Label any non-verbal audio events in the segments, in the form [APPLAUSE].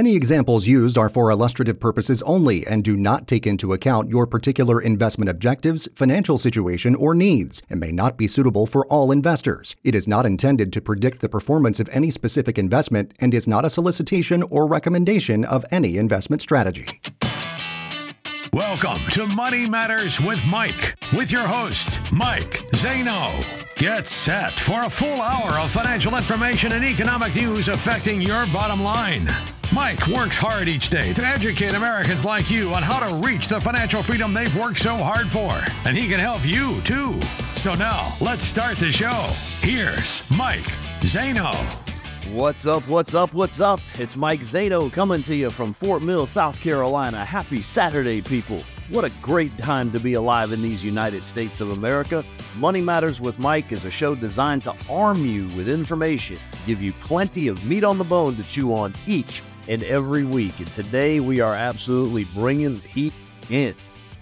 Any examples used are for illustrative purposes only and do not take into account your particular investment objectives, financial situation, or needs, and may not be suitable for all investors. It is not intended to predict the performance of any specific investment and is not a solicitation or recommendation of any investment strategy. Welcome to Money Matters with Mike, with your host, Mike Zano. Get set for a full hour of financial information and economic news affecting your bottom line. Mike works hard each day to educate Americans like you on how to reach the financial freedom they've worked so hard for. And he can help you too. So now, let's start the show. Here's Mike Zano. What's up? What's up? What's up? It's Mike Zano coming to you from Fort Mill, South Carolina. Happy Saturday, people. What a great time to be alive in these United States of America. Money Matters with Mike is a show designed to arm you with information, give you plenty of meat on the bone to chew on each and every week. And today we are absolutely bringing the heat in.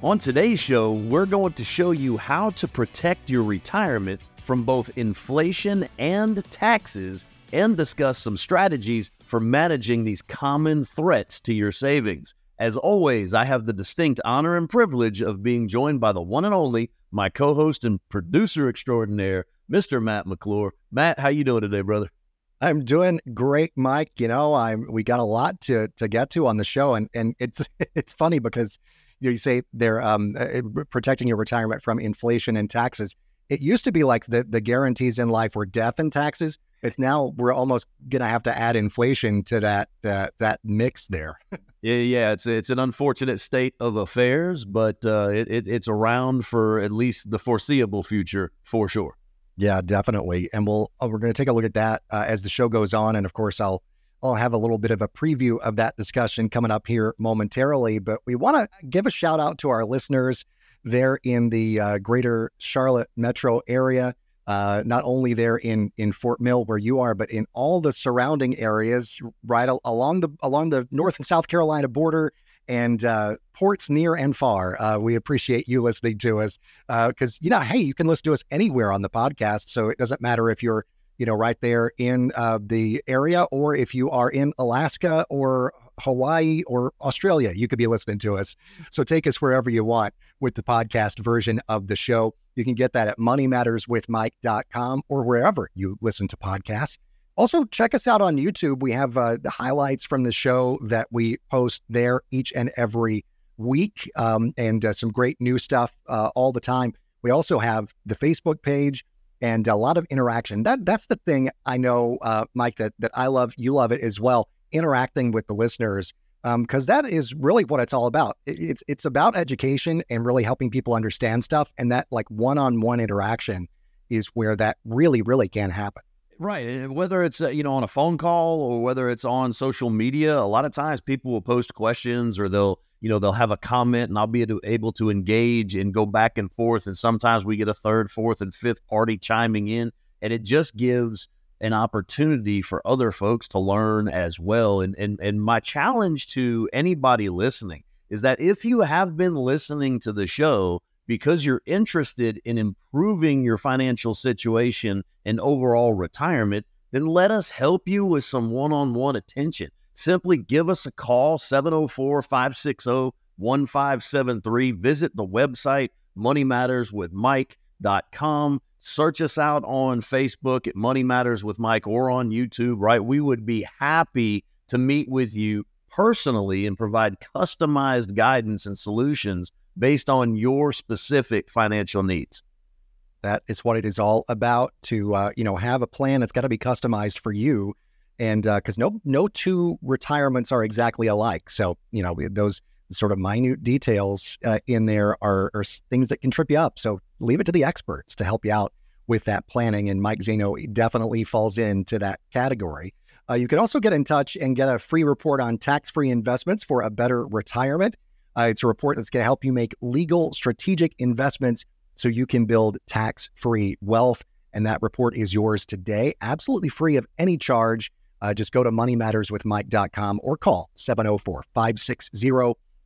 On today's show, we're going to show you how to protect your retirement from both inflation and taxes and discuss some strategies for managing these common threats to your savings. As always, I have the distinct honor and privilege of being joined by the one and only my co-host and producer extraordinaire, Mr. Matt McClure. Matt, how you doing today, brother? I'm doing great, Mike. You know, I'm we got a lot to to get to on the show, and and it's [LAUGHS] it's funny because you know you say they're um, uh, protecting your retirement from inflation and taxes. It used to be like the the guarantees in life were death and taxes. It's now we're almost gonna have to add inflation to that uh, that mix there. [LAUGHS] yeah, yeah, it's it's an unfortunate state of affairs, but uh, it, it it's around for at least the foreseeable future for sure. Yeah, definitely. And we'll uh, we're going to take a look at that uh, as the show goes on, and of course, I'll I'll have a little bit of a preview of that discussion coming up here momentarily. But we want to give a shout out to our listeners there in the uh, greater Charlotte metro area. Uh, not only there in in Fort Mill where you are, but in all the surrounding areas, right along the along the North and South Carolina border, and uh, ports near and far. Uh, we appreciate you listening to us because, uh, you know, hey, you can listen to us anywhere on the podcast. So it doesn't matter if you're, you know, right there in uh, the area or if you are in Alaska or Hawaii or Australia, you could be listening to us. So take us wherever you want with the podcast version of the show. You can get that at moneymatterswithmike.com or wherever you listen to podcasts. Also, check us out on YouTube. We have uh, highlights from the show that we post there each and every week, um, and uh, some great new stuff uh, all the time. We also have the Facebook page and a lot of interaction. That that's the thing I know, uh, Mike, that that I love. You love it as well. Interacting with the listeners because um, that is really what it's all about. It's it's about education and really helping people understand stuff, and that like one on one interaction is where that really really can happen. Right. And whether it's, uh, you know, on a phone call or whether it's on social media, a lot of times people will post questions or they'll, you know, they'll have a comment and I'll be able to engage and go back and forth. And sometimes we get a third, fourth, and fifth party chiming in. And it just gives an opportunity for other folks to learn as well. And, and, and my challenge to anybody listening is that if you have been listening to the show, because you're interested in improving your financial situation and overall retirement, then let us help you with some one on one attention. Simply give us a call, 704 560 1573. Visit the website, moneymatterswithmike.com. Search us out on Facebook at Money Matters with Mike or on YouTube, right? We would be happy to meet with you personally and provide customized guidance and solutions based on your specific financial needs. That is what it is all about. To uh, you know, have a plan that's got to be customized for you, and because uh, no no two retirements are exactly alike. So you know those sort of minute details uh, in there are, are things that can trip you up. So leave it to the experts to help you out with that planning. And Mike Zano definitely falls into that category. Uh, you can also get in touch and get a free report on tax free investments for a better retirement. Uh, it's a report that's going to help you make legal, strategic investments so you can build tax free wealth. And that report is yours today, absolutely free of any charge. Uh, just go to moneymatterswithmike.com or call 704 560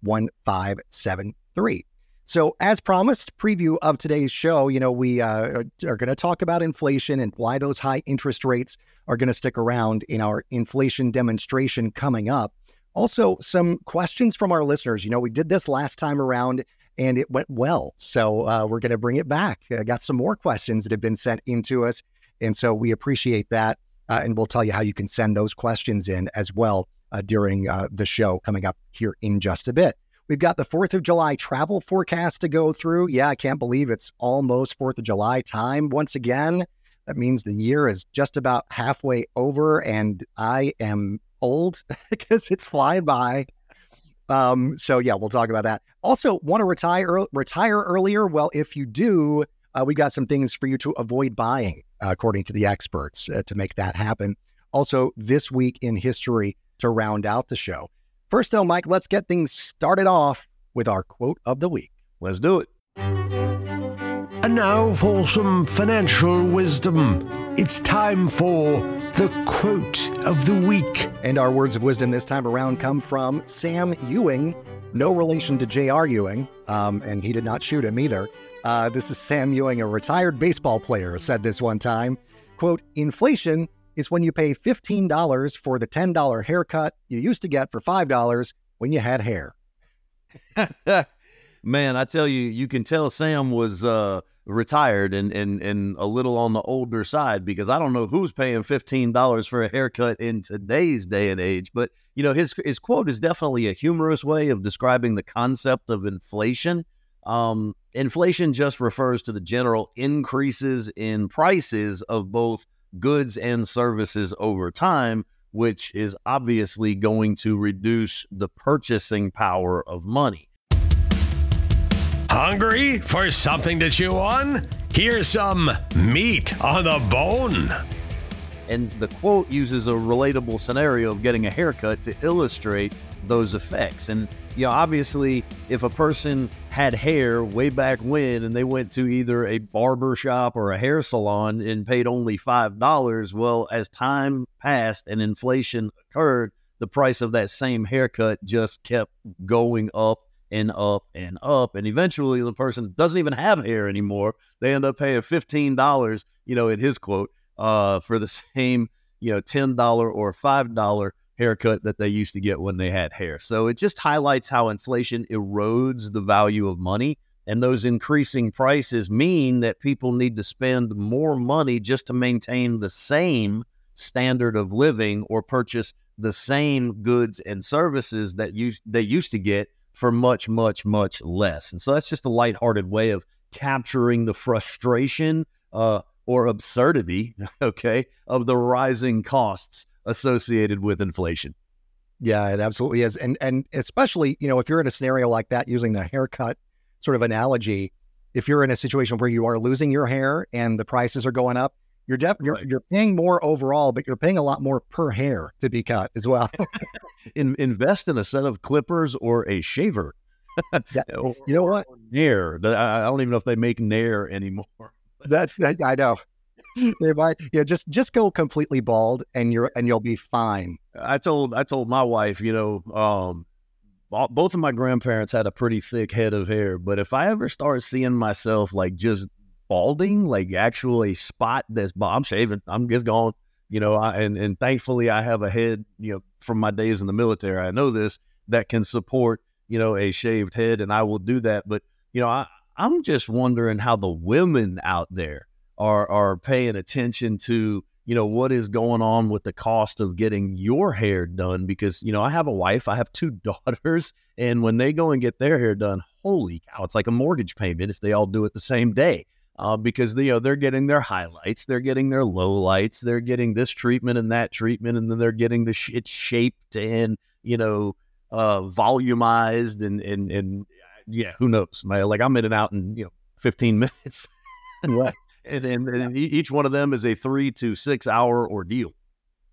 1573. So, as promised, preview of today's show, you know, we uh, are going to talk about inflation and why those high interest rates are going to stick around in our inflation demonstration coming up. Also, some questions from our listeners. You know, we did this last time around and it went well. So uh, we're going to bring it back. I got some more questions that have been sent into us. And so we appreciate that. Uh, and we'll tell you how you can send those questions in as well uh, during uh, the show coming up here in just a bit. We've got the 4th of July travel forecast to go through. Yeah, I can't believe it's almost 4th of July time once again. That means the year is just about halfway over, and I am old [LAUGHS] because it's flying by. Um, so yeah, we'll talk about that. Also, want to retire retire earlier? Well, if you do, uh, we got some things for you to avoid buying, uh, according to the experts, uh, to make that happen. Also, this week in history to round out the show. First, though, Mike, let's get things started off with our quote of the week. Let's do it. And now for some financial wisdom. It's time for the quote of the week. And our words of wisdom this time around come from Sam Ewing, no relation to J.R. Ewing, um, and he did not shoot him either. Uh, this is Sam Ewing, a retired baseball player, said this one time. Quote, inflation is when you pay $15 for the $10 haircut you used to get for $5 when you had hair. [LAUGHS] Man, I tell you, you can tell Sam was uh, retired and, and, and a little on the older side because I don't know who's paying $15 for a haircut in today's day and age. But, you know, his, his quote is definitely a humorous way of describing the concept of inflation. Um, inflation just refers to the general increases in prices of both goods and services over time, which is obviously going to reduce the purchasing power of money. Hungry for something to chew on? Here's some meat on the bone. And the quote uses a relatable scenario of getting a haircut to illustrate those effects. And, you know, obviously, if a person had hair way back when and they went to either a barber shop or a hair salon and paid only $5, well, as time passed and inflation occurred, the price of that same haircut just kept going up and up and up. And eventually the person doesn't even have hair anymore. They end up paying $15, you know, in his quote, uh, for the [LAUGHS] same, you know, $10 or $5 haircut that they used to get when they had hair. So it just highlights how inflation erodes the value of money. And those increasing prices mean that people need to spend more money just to maintain the same standard of living or purchase the same goods and services that you, they used to get for much, much, much less. And so that's just a lighthearted way of capturing the frustration uh, or absurdity, [LAUGHS] okay, of the rising costs associated with inflation. Yeah, it absolutely is. And and especially, you know, if you're in a scenario like that using the haircut sort of analogy, if you're in a situation where you are losing your hair and the prices are going up, you're def- you're, right. you're paying more overall, but you're paying a lot more per hair to be cut as well. [LAUGHS] [LAUGHS] in, invest in a set of clippers or a shaver. [LAUGHS] yeah. or, you know what? Nair. I don't even know if they make Nair anymore. That's I know. they might yeah just just go completely bald and you're and you'll be fine i told i told my wife you know um both of my grandparents had a pretty thick head of hair but if i ever start seeing myself like just balding like actually spot that's i'm shaving. I'm just gone you know I, and and thankfully i have a head you know from my days in the military. I know this that can support you know a shaved head and i will do that. But you know i i'm just wondering how the women out there are are paying attention to you know what is going on with the cost of getting your hair done. Because you know I have a wife, I have two [LAUGHS] daughters, and when they go and get their hair done, holy cow, it's like a mortgage payment if they all do it the same day. Uh, because you know they're getting their highlights, they're getting their lowlights, they're getting this treatment and that treatment, and then they're getting the shit shaped and you know uh, volumized and and and yeah, who knows? My, like I'm in and out in you know 15 [LAUGHS] minutes. right and, and, and each one of them is a three to six hour ordeal.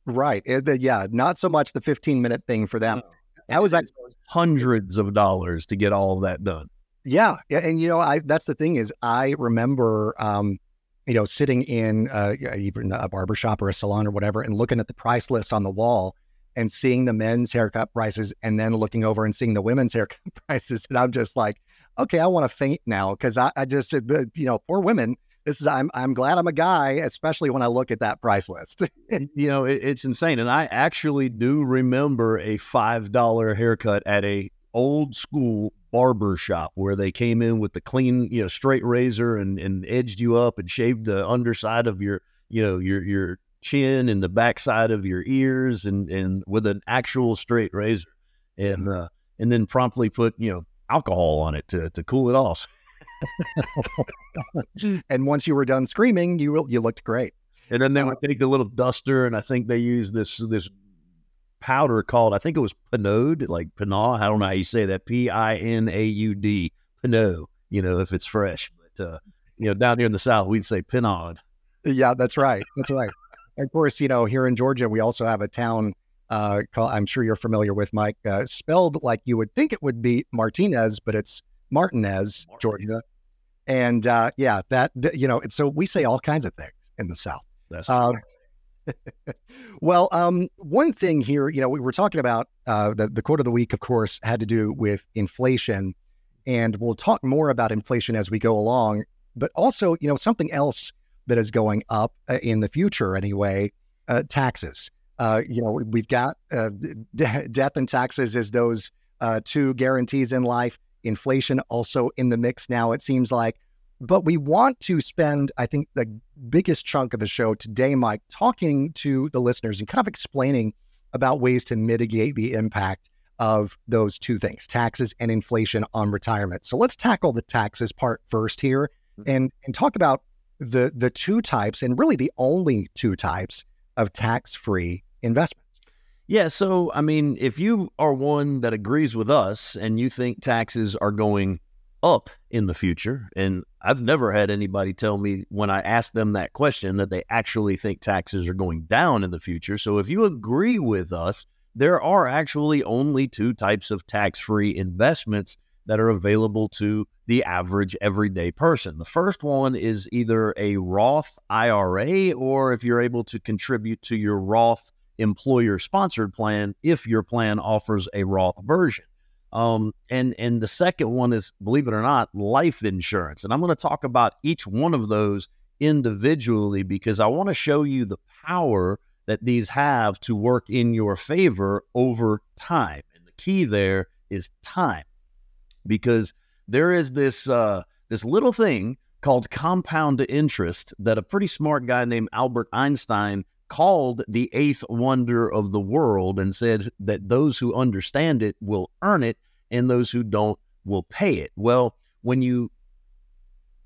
Right. Yeah. Not so much the 15 minute thing for them. No. That was actually hundreds of dollars to get all of that done. Yeah. Yeah. And, you know, I, that's the thing is I remember, um, you know, sitting in uh, even a barbershop or a salon or whatever and looking at the price list on the wall and seeing the men's haircut prices and then looking over and seeing the women's [LAUGHS] haircut prices. And I'm just like, okay, I want to faint now because I, I just, you know, poor women this is I'm I'm glad I'm a guy, especially when I look at that price list. [LAUGHS] you know, it, it's insane. And I actually do remember a five dollar haircut at a old school barber shop where they came in with the clean, you know, straight razor and, and edged you up and shaved the underside of your, you know, your your chin and the backside of your ears and and with an actual straight razor. And uh and then promptly put, you know, alcohol on it to to cool it off. [LAUGHS] [LAUGHS] and once you were done screaming, you you looked great. And then they would take the little duster, and I think they used this this powder called I think it was Pinaud, like Pinaud. I don't know how you say that. P I N A U D, Pinaud. You know, if it's fresh, but uh, you know, down here in the south, we'd say Pinaud. Yeah, that's right. That's right. of course, you know, here in Georgia, we also have a town uh, called, I'm sure you're familiar with, Mike, uh, spelled like you would think it would be Martinez, but it's Martinez, Georgia. And uh, yeah, that, you know, so we say all kinds of things in the South. That's uh, well, um, one thing here, you know, we were talking about uh, the, the quote of the week, of course, had to do with inflation. And we'll talk more about inflation as we go along. But also, you know, something else that is going up uh, in the future anyway uh, taxes. Uh, you know, we've got uh, de- death and taxes as those uh, two guarantees in life. Inflation also in the mix now, it seems like. But we want to spend, I think, the biggest chunk of the show today, Mike, talking to the listeners and kind of explaining about ways to mitigate the impact of those two things, taxes and inflation on retirement. So let's tackle the taxes part first here mm-hmm. and, and talk about the the two types and really the only two types of tax-free investments. Yeah, so I mean, if you are one that agrees with us and you think taxes are going up in the future, and I've never had anybody tell me when I ask them that question that they actually think taxes are going down in the future. So if you agree with us, there are actually only two types of tax-free investments that are available to the average everyday person. The first one is either a Roth IRA or if you're able to contribute to your Roth employer sponsored plan if your plan offers a Roth version. Um, and and the second one is, believe it or not, life insurance. And I'm going to talk about each one of those individually because I want to show you the power that these have to work in your favor over time. And the key there is time because there is this uh, this little thing called compound interest that a pretty smart guy named Albert Einstein called the eighth wonder of the world and said that those who understand it will earn it and those who don't will pay it. Well, when you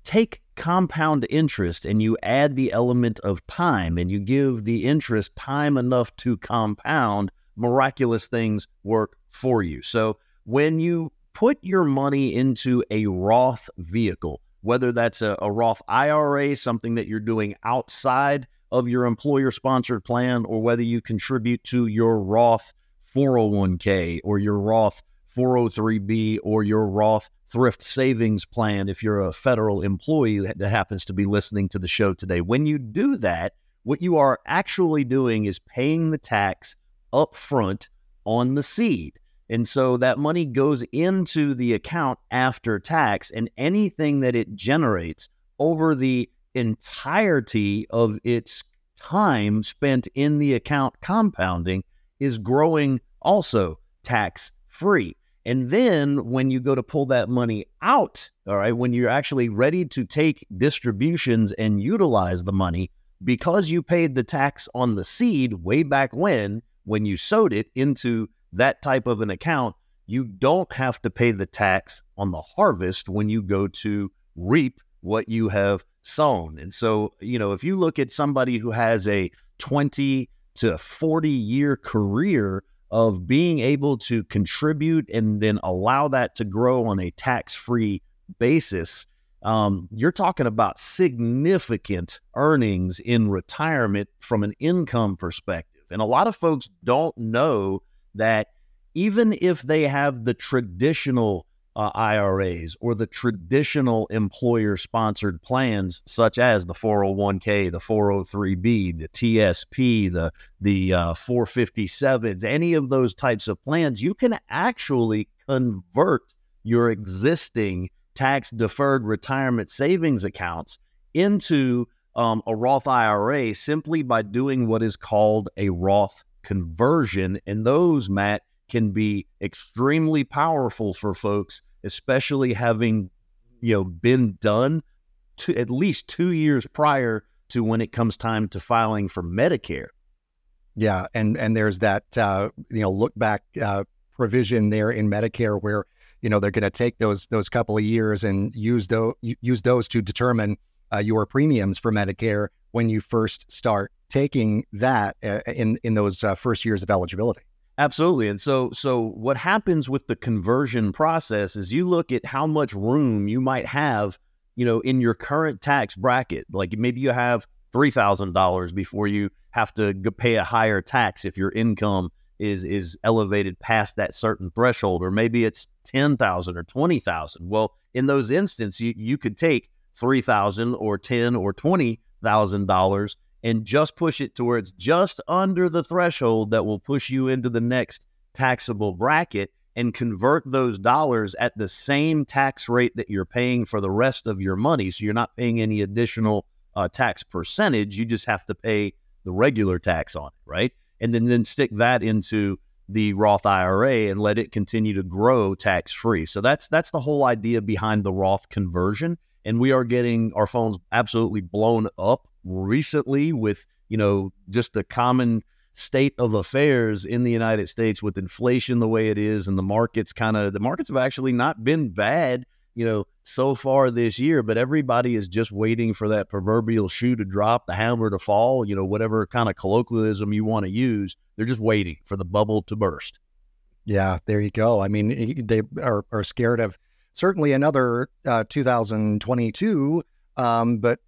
take compound interest and you add the element of time and you give the interest time enough to compound, miraculous things work for you. So when you put your money into a Roth vehicle, whether that's a, a Roth IRA, something that you're doing outside of your employer sponsored plan, or whether you contribute to your Roth 401k or your Roth 403b or your Roth thrift savings plan if you're a federal employee that happens to be listening to the show today. When you do that, what you are actually doing is paying the tax up front on the seed. And so that money goes into the account after tax, and anything that it generates over the entirety of its time spent in the account compounding is growing also tax free. And then when you go to pull that money out, all right, when you're actually ready to take distributions and utilize the money, because you paid the tax on the seed way back when, when you sowed it into that type of an account, you don't have to pay the tax on the harvest when you go to reap what you have sown. And so, you know, if you look at somebody who has a 20 to 40 year career of being able to contribute and then allow that to grow on a tax free basis, um, you're talking about significant earnings in retirement from an income perspective. And a lot of folks don't know that even if they have the traditional uh, IRAs or the traditional employer sponsored plans, such as the 401k, the 403b, the TSP, the, the uh, 457s, any of those types of plans, you can actually convert your existing tax deferred retirement savings accounts into um, a Roth IRA simply by doing what is called a Roth conversion. And those, Matt, can be extremely powerful for folks, especially having you know been done to at least two years prior to when it comes time to filing for Medicare. Yeah, and and there's that uh, you know look back uh, provision there in Medicare where you know they're going to take those those couple of years and use those use those to determine uh, your premiums for Medicare when you first start taking that uh, in in those uh, first years of eligibility. Absolutely. And so so what happens with the conversion process is you look at how much room you might have, you know, in your current tax bracket. Like maybe you have $3,000 before you have to pay a higher tax if your income is is elevated past that certain threshold or maybe it's 10,000 or 20,000. Well, in those instances you, you could take 3,000 or 10 or $20,000 and just push it to where it's just under the threshold that will push you into the next taxable bracket and convert those dollars at the same tax rate that you're paying for the rest of your money. So you're not paying any additional uh, tax percentage. You just have to pay the regular tax on it, right? And then, then stick that into the Roth IRA and let it continue to grow tax free. So that's that's the whole idea behind the Roth conversion. And we are getting our phones absolutely blown up recently with, you know, just the common state of affairs in the United States with inflation the way it is and the markets kind of the markets have actually not been bad, you know, so far this year, but everybody is just waiting for that proverbial shoe to drop, the hammer to fall, you know, whatever kind of colloquialism you want to use. They're just waiting for the bubble to burst. Yeah, there you go. I mean, they are, are scared of certainly another uh, 2022 um, but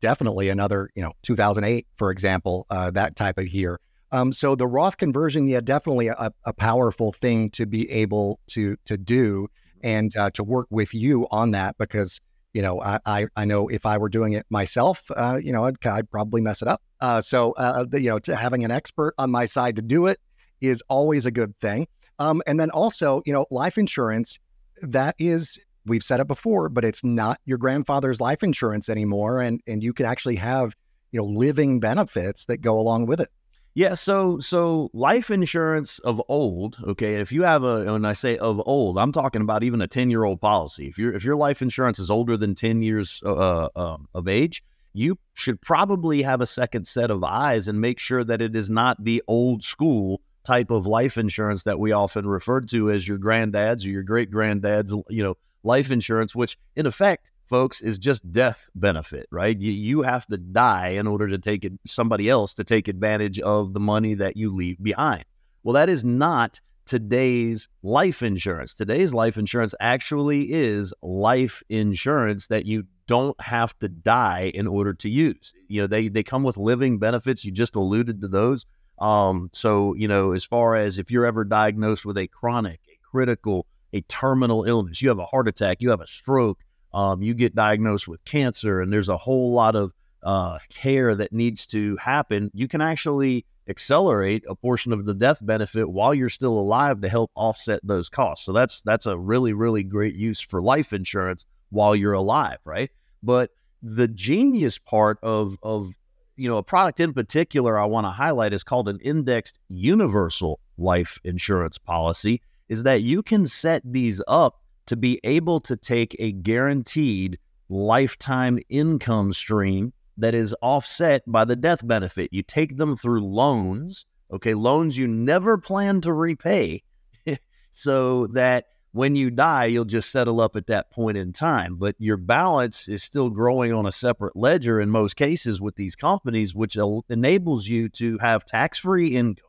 definitely another, you know, 2008, for example, uh, that type of year. Um, so the Roth conversion, yeah, definitely a, a, powerful thing to be able to to do and uh, to work with you on that because you know I, I, I know if I were doing it myself, uh, you know, I'd, I'd, probably mess it up. Uh, so uh, the, you know, having an expert on my side to do it is always a good thing. Um, and then also, you know, life insurance that is we've said it before, but it's not your grandfather's life insurance anymore, and and you can actually have you know living benefits that go along with it. Yeah, so so life insurance of old, okay. If you have a, when I say of old, I'm talking about even a ten year old policy. If your if your life insurance is older than ten years uh, uh, um, of age, you should probably have a second set of eyes and make sure that it is not the old school type of life insurance that we often refer to as your granddad's or your great granddad's, you know, life insurance, which in effect, folks, is just death benefit, right? You, you have to die in order to take it, somebody else to take advantage of the money that you leave behind. Well, that is not today's life insurance. Today's life insurance actually is life insurance that you don't have to die in order to use. You know, they they come with living benefits. You just alluded to those. Um, so you know, as far as if you're ever diagnosed with a chronic, a critical a terminal illness, you have a heart attack, you have a stroke, um, you get diagnosed with cancer, and there's a whole lot of uh, care that needs to happen, you can actually accelerate a portion of the death benefit while you're still alive to help offset those costs. So that's that's a really really great use for life insurance while you're alive, right? But the genius part of of you know a product in particular I want to highlight is called an indexed universal life insurance policy is that you can set these up to be able to take a guaranteed lifetime income stream that is offset by the death benefit. You take them through loans, okay, loans you never plan to repay, [LAUGHS] so that when you die, you'll just settle up at that point in time. But your balance is still growing on a separate ledger in most cases with these companies, which enables you to have tax free income,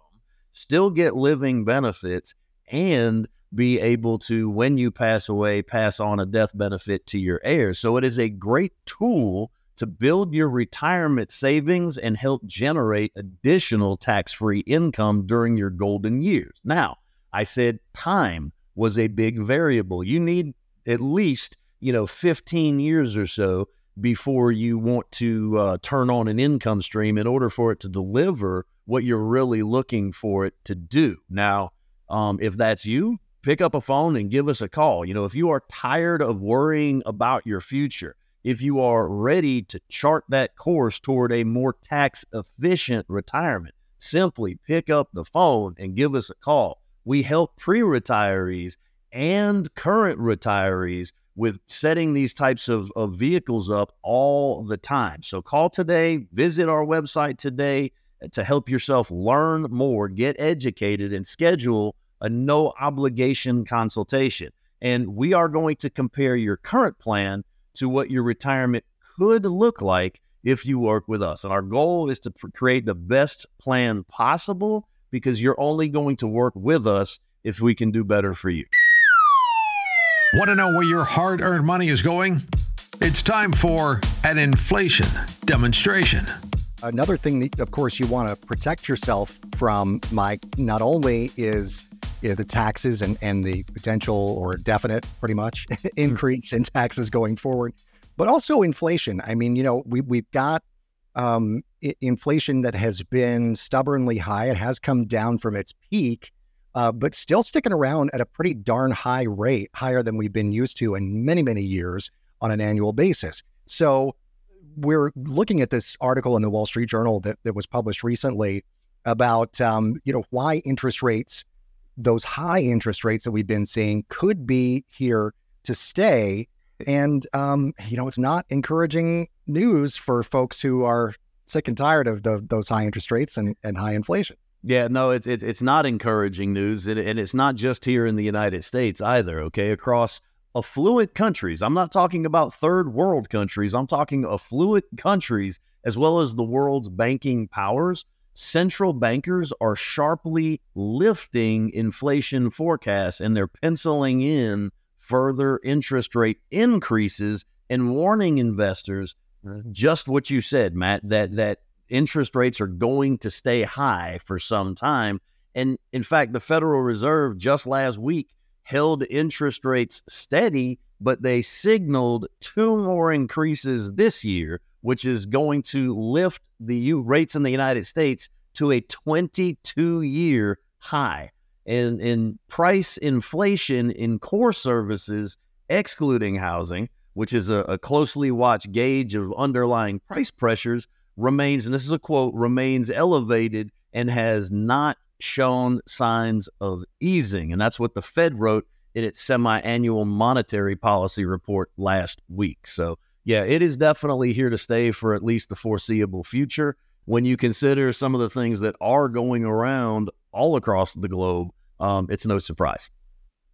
still get living benefits, and be able to, when you pass away, pass on a death benefit to your heirs. So it is a great tool to build your retirement savings and help generate additional tax free income during your golden years. Now, I said time was a big variable. You need at least, you know, 15 years or so before you want to uh, turn on an income stream in order for it to deliver what you're really looking for it to do. Now, um, if that's you, pick up a phone and give us a call. You know, if you are tired of worrying about your future, if you are ready to chart that course toward a more tax efficient retirement, simply pick up the phone and give us a call. We help pre retirees and current retirees with setting these types of, of vehicles up all the time. So call today, visit our website today uh, to help yourself learn more, get educated, and schedule a no obligation consultation. And we are going to compare your current plan to what your retirement could look like if you work with us. And our goal is to create the best plan possible because you're only going to work with us if we can do better for you. Want to know where your hard earned money is going? It's time for an inflation demonstration. Another thing that, of course, you want to protect yourself from, Mike, not only is you know, the taxes and, and the potential or definite, pretty much, [LAUGHS] increase in taxes going forward, but also inflation. I mean, you know, we, we've got um, I- inflation that has been stubbornly high. It has come down from its peak uh, but still sticking around at a pretty darn high rate, higher than we've been used to in many, many years on an annual basis. So we're looking at this article in the Wall Street Journal that, that was published recently about um, you know why interest rates, those high interest rates that we've been seeing, could be here to stay. And um, you know, it's not encouraging news for folks who are sick and tired of the, those high interest rates and, and high inflation. Yeah, no, it's it's it's not encouraging news, and, and it's not just here in the United States either. Okay, across affluent countries, I'm not talking about third world countries. I'm talking affluent countries as well as the world's banking powers. Central bankers are sharply lifting inflation forecasts, and they're penciling in further interest rate increases and warning investors just what you said, Matt. That that interest rates are going to stay high for some time. And in fact, the Federal Reserve just last week held interest rates steady, but they signaled two more increases this year, which is going to lift the U- rates in the United States to a 22 year high. And in price inflation in core services, excluding housing, which is a, a closely watched gauge of underlying price pressures, remains, and this is a quote, remains elevated and has not shown signs of easing. And that's what the Fed wrote in its semi annual monetary policy report last week. So, yeah, it is definitely here to stay for at least the foreseeable future. When you consider some of the things that are going around all across the globe, um, it's no surprise.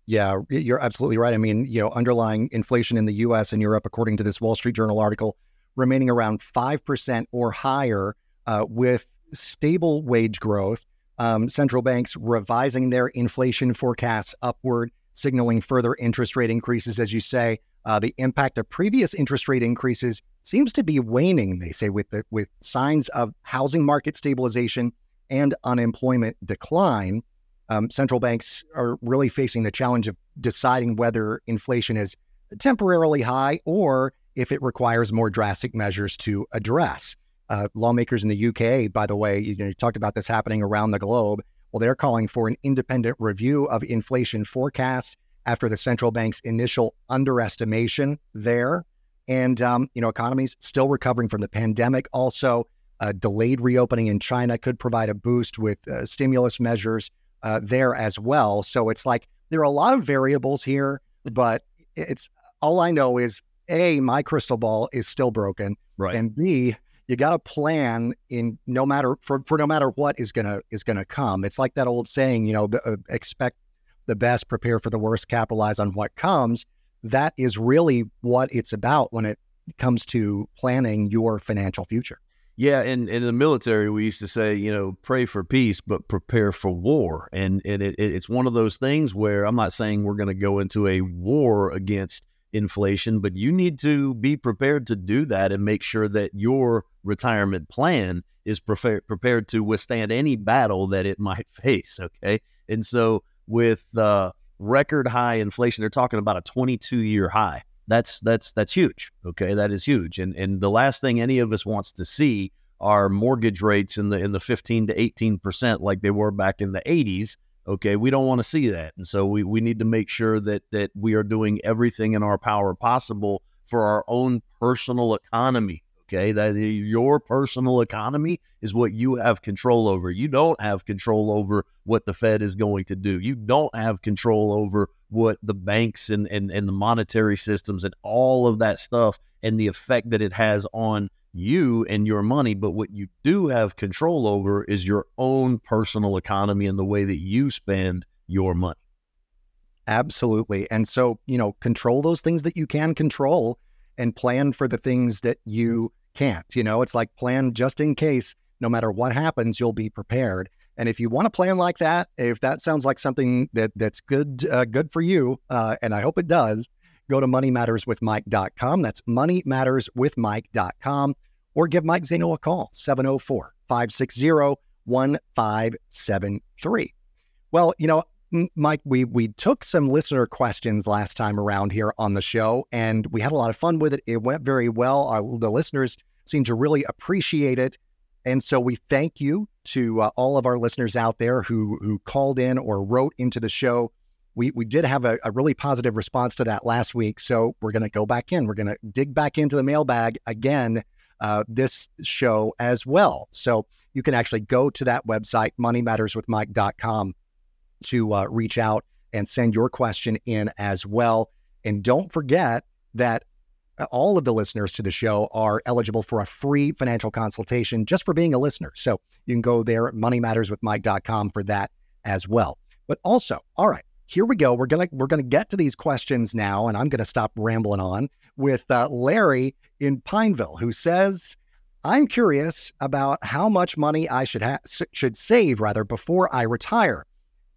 Yeah, you're absolutely right. I mean, you know, underlying inflation in the US and Europe, according to this Wall Street Journal article, remaining around 5% or higher uh, with stable wage growth. Um, central banks revising their inflation forecasts upward, signaling further interest rate increases, as you say. Uh, the impact of previous interest rate increases seems to be waning, they say, with, the, with signs of housing market stabilization and unemployment decline. Um, central banks are really facing the challenge of deciding whether inflation is temporarily high or if it requires more drastic measures to address. Uh, lawmakers in the UK, by the way, you, know, you talked about this happening around the globe. Well, they're calling for an independent review of inflation forecasts after the central bank's initial underestimation there. And, um, you know, economies still recovering from the pandemic. Also, uh, delayed reopening in China could provide a boost with uh, stimulus measures uh, there as well. So it's like there are a lot of variables here, but it's all I know is a, my crystal ball is still broken, right? And B, you got to plan in no matter for, for no matter what is gonna is gonna come. It's like that old saying, you know, uh, expect the best, prepare for the worst, capitalize on what comes. That is really what it's about when it comes to planning your financial future. Yeah, and, in the military, we used to say, you know, pray for peace, but prepare for war. And, and it, it's one of those things where I'm not saying we're going to go into a war against inflation, but you need to be prepared to do that and make sure that your retirement plan is prepared prepared to withstand any battle that it [LAUGHS] might face. Okay, and so with uh, record high inflation, they're talking about a 22 year high. That's that's that's huge. Okay, that is huge. And and the last thing any of us wants to see are mortgage rates in the in the 15 to 18 percent like they were back in the 80s Okay, we don't want to see that, and so we, we need to make sure that that we are doing everything in our power possible for our own personal economy. Okay, that your personal economy is what you have control over. You don't have control over what the Fed is going to do. You don't have control over what the banks and, and, and the monetary systems and all of that stuff and the effect that it has on you and your money. But what you do have control over is your own personal economy and the way that you spend your money. Absolutely. And so, you know, control those things that you can control and plan for the things that you can't. You know, it's like plan just in case, no matter what happens, you'll be prepared. And if you want to plan like that, if that sounds like something that that's good, uh, good for you, uh, and I hope it does, go to moneymatterswithmike.com. That's moneymatterswithmike.com or give Mike Zaino a call, 704 560 1573. Well, you know, Mike, we we took some listener questions last time around here on the show, and we had a lot of fun with it. It went very well. Our, the listeners seem to really appreciate it, and so we thank you to uh, all of our listeners out there who who called in or wrote into the show. We we did have a, a really positive response to that last week, so we're going to go back in. We're going to dig back into the mailbag again uh, this show as well. So you can actually go to that website, moneymatterswithmike.com to uh, reach out and send your question in as well. And don't forget that uh, all of the listeners to the show are eligible for a free financial consultation just for being a listener. So you can go there at moneymatterswithmike.com for that as well. But also, all right, here we go. We're gonna we're gonna get to these questions now, and I'm gonna stop rambling on with uh, Larry in Pineville, who says, "I'm curious about how much money I should ha- should save rather before I retire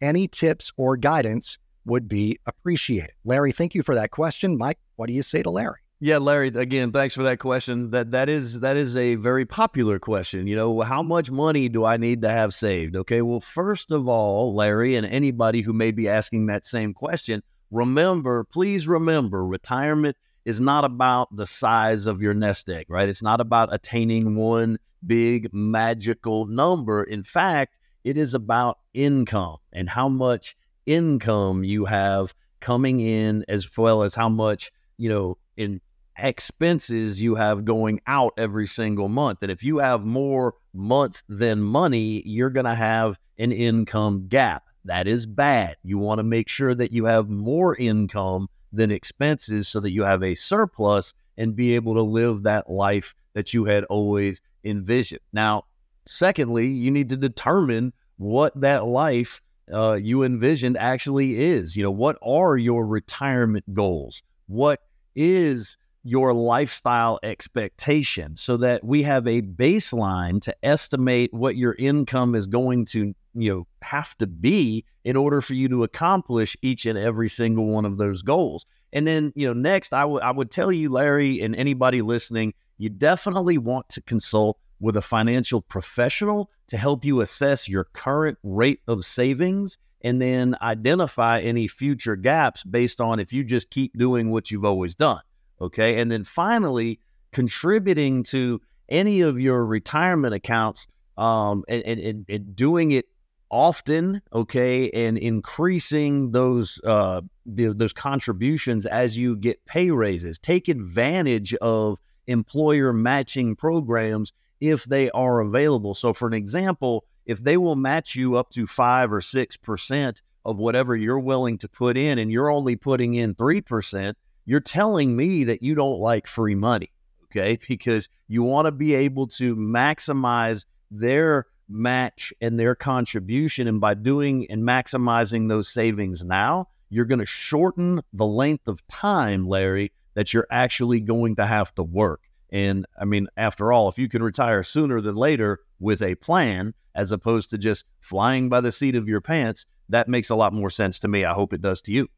any tips or guidance would be appreciated. Larry, thank you for that question. Mike, what do you say to Larry? Yeah, Larry, again, thanks for that question. That that is that is a very popular question. You know, how much money do I need to have saved? Okay, well, first of all, Larry, and anybody who may be asking that same question, remember, please remember, retirement is not about the size of your nest egg, right? It's not about attaining one big magical number. In fact, it is about income and how much income you have coming in, as well as how much, you know, in expenses you have going out every single month. And if you have more month than money, you're going to have an income gap. That is bad. You want to make sure that you have more income than expenses so that you have a surplus and be able to live that life that you had always envisioned. Now, Secondly, you need to determine what that life uh, you envisioned actually is. You know, what are your retirement goals? What is your lifestyle expectation so that we have a baseline to estimate what your income is going to you know have to be in order for you to accomplish each and every single one of those goals and then you know next I, w- I would tell you larry and anybody listening you definitely want to consult with a financial professional to help you assess your current rate of savings and then identify any future gaps based on if you just keep doing what you've always done. Okay. And then finally, contributing to any of your retirement accounts um, and, and, and doing it often, okay, and increasing those uh, the, those contributions as you get pay raises. Take advantage of employer matching programs if they are available. So, for an example, if they will match you up to five or six percent of whatever you're willing to put in, and you're only putting in three percent, you're telling me that you don't like free money, okay? [LAUGHS] Because you want to be able to maximize their match and their contribution. And by doing and maximizing those savings now, you're going to shorten the length of time, Larry, that you're actually going to have to work. And I mean, after all, if you can retire sooner than later with a plan, as opposed to just flying by the seat of your pants, that makes a lot more sense to me. I hope it does to you.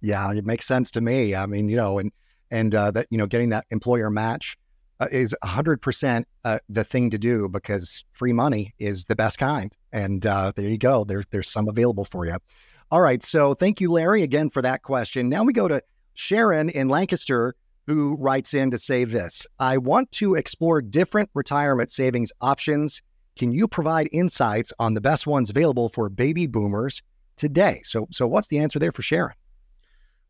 Yeah, it makes sense to me. I mean, you know, and and uh, that you know, getting that employer match uh, is hundred uh, percent the thing to do because free money is the best kind. And uh, there you go. There's there's some available for you. All right. So thank you, Larry, again for that question. Now we go to Sharon in Lancaster who writes in to say this I want to explore different retirement savings options. Can you provide insights on the best ones available for baby boomers today? So, so what's the answer there for Sharon?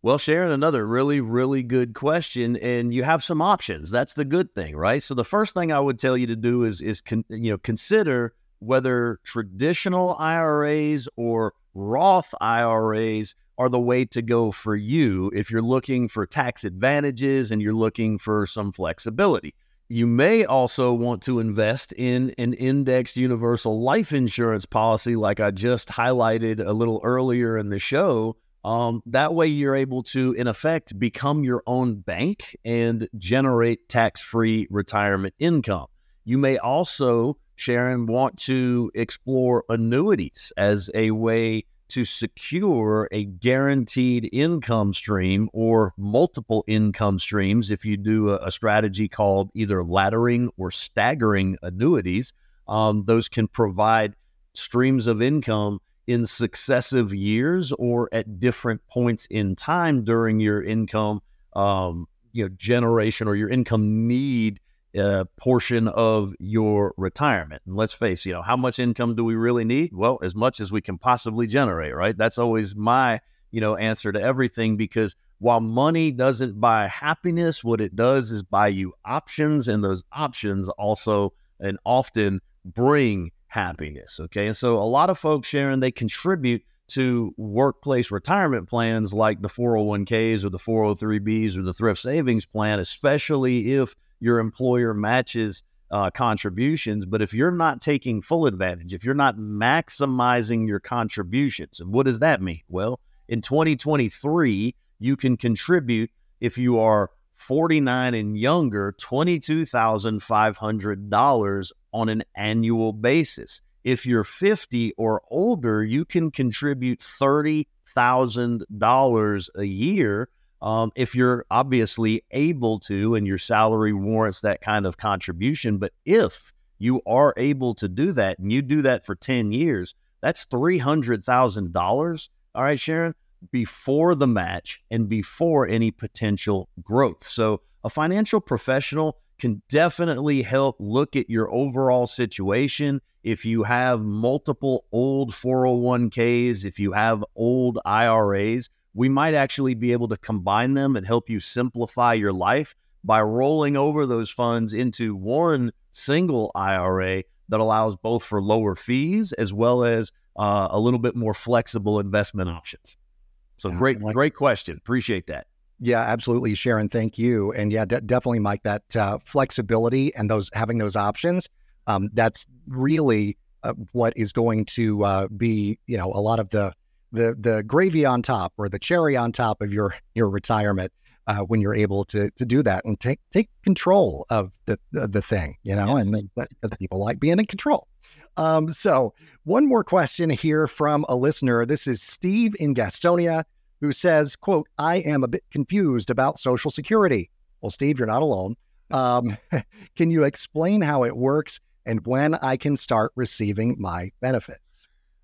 Well, Sharon, another really, really good question, and you have some options. That's the good thing, right? So the first thing I would tell you to do is is con- you know consider whether traditional IRAs or Roth IRAs are the way to go for you if you're looking for tax advantages and you're looking for some flexibility. You may also want to invest in an indexed universal life insurance policy, like I just highlighted a little earlier in the show. Um, that way, you're able to, in effect, become your own bank and generate tax free retirement income. You may also, Sharon, want to explore annuities as a way to secure a guaranteed income stream or multiple income streams if you do a, a strategy called either laddering or staggering annuities. Um, those can provide streams of income in successive years or at different points in time during your income um, you know generation or your income need uh, portion of your retirement. And let's face, you know, how much income do we really need? Well, as much as we can possibly generate, right? That's always my, you know, answer to everything because while money doesn't buy happiness, what it does is buy you options, and those options also and often bring happiness. Okay. And so a lot of folks, Sharon, they contribute to workplace retirement plans like the 401ks or the 403bs or the thrift savings plan, especially if your employer matches uh, contributions. But if you're not taking full advantage, if you're not maximizing your contributions, and what does that mean? Well, in 2023, you can contribute if you are 49 and younger, $22,500 on an annual basis. If you're 50 or older, you can contribute $30,000 a year um, if you're obviously able to and your salary warrants that kind of contribution. But if you are able to do that and you do that for 10 years, that's $300,000. All right, Sharon, before the match and before any potential growth. So a financial professional can definitely help look at your overall situation. If you have multiple old 401ks, if you have old IRAs, we might actually be able to combine them and help you simplify your life by rolling over those funds into one single IRA that allows both for lower fees as well as uh, a little bit more flexible investment options. So yeah, great, like, great question. Appreciate that. Yeah, absolutely, Sharon. Thank you. And yeah, de- definitely, Mike. That uh, flexibility and those having those options. Um, that's really uh, what is going to uh, be, you know, a lot of the the the gravy on top or the cherry on top of your your retirement uh, when you're able to to do that and take take control of the of the thing, you know, yes. and because people like being in control. Um, so one more question here from a listener. This is Steve in Gastonia who says, "quote I am a bit confused about Social Security." Well, Steve, you're not alone. Um, [LAUGHS] can you explain how it works and when I can start receiving my benefits?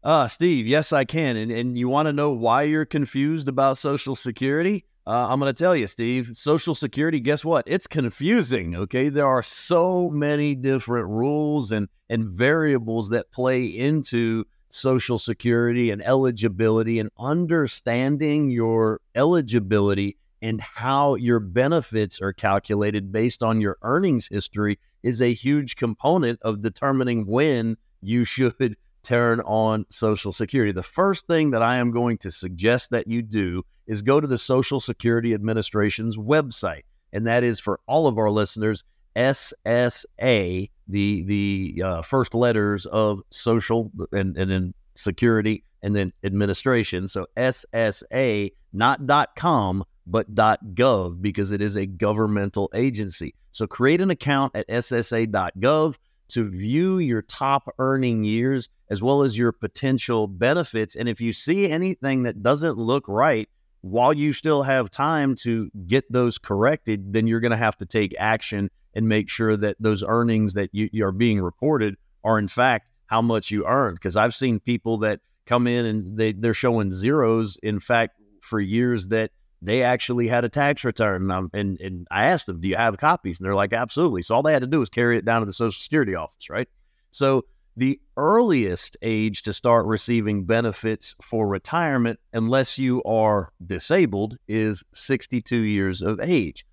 Uh, Steve, yes, I can. And, and you want to know why you're confused about Social Security? Uh, I'm going to tell you, Steve, Social Security, guess what? It's confusing. Okay. There are so many different rules and, and variables that play into Social Security and eligibility, and understanding your eligibility and how your benefits are calculated based on your earnings history is a huge component of determining when you [LAUGHS] should turn on Social Security. The first thing that I am going to suggest that you do is go to the Social Security Administration's website, and that is for all of our listeners SSA, the the uh, first letters of social and and then security and then administration. So SSA, not .com, but .gov because it is a governmental agency. So create an account at SSA.gov to view your top earning years as well as your potential benefits. And if you see anything that doesn't look right, while you still have time to get those corrected, then you're going to have to take action and make sure that those earnings that you, you are being reported are in fact how much you earned. Because I've seen people that come in and they, they're showing zeros, in fact, for years that they actually had a tax return. And, and, and I asked them, Do you have copies? And they're like, Absolutely. So all they had to do was carry it down to the Social Security office, right? So The earliest age to start receiving benefits for retirement, unless you are disabled, is 62 years of age.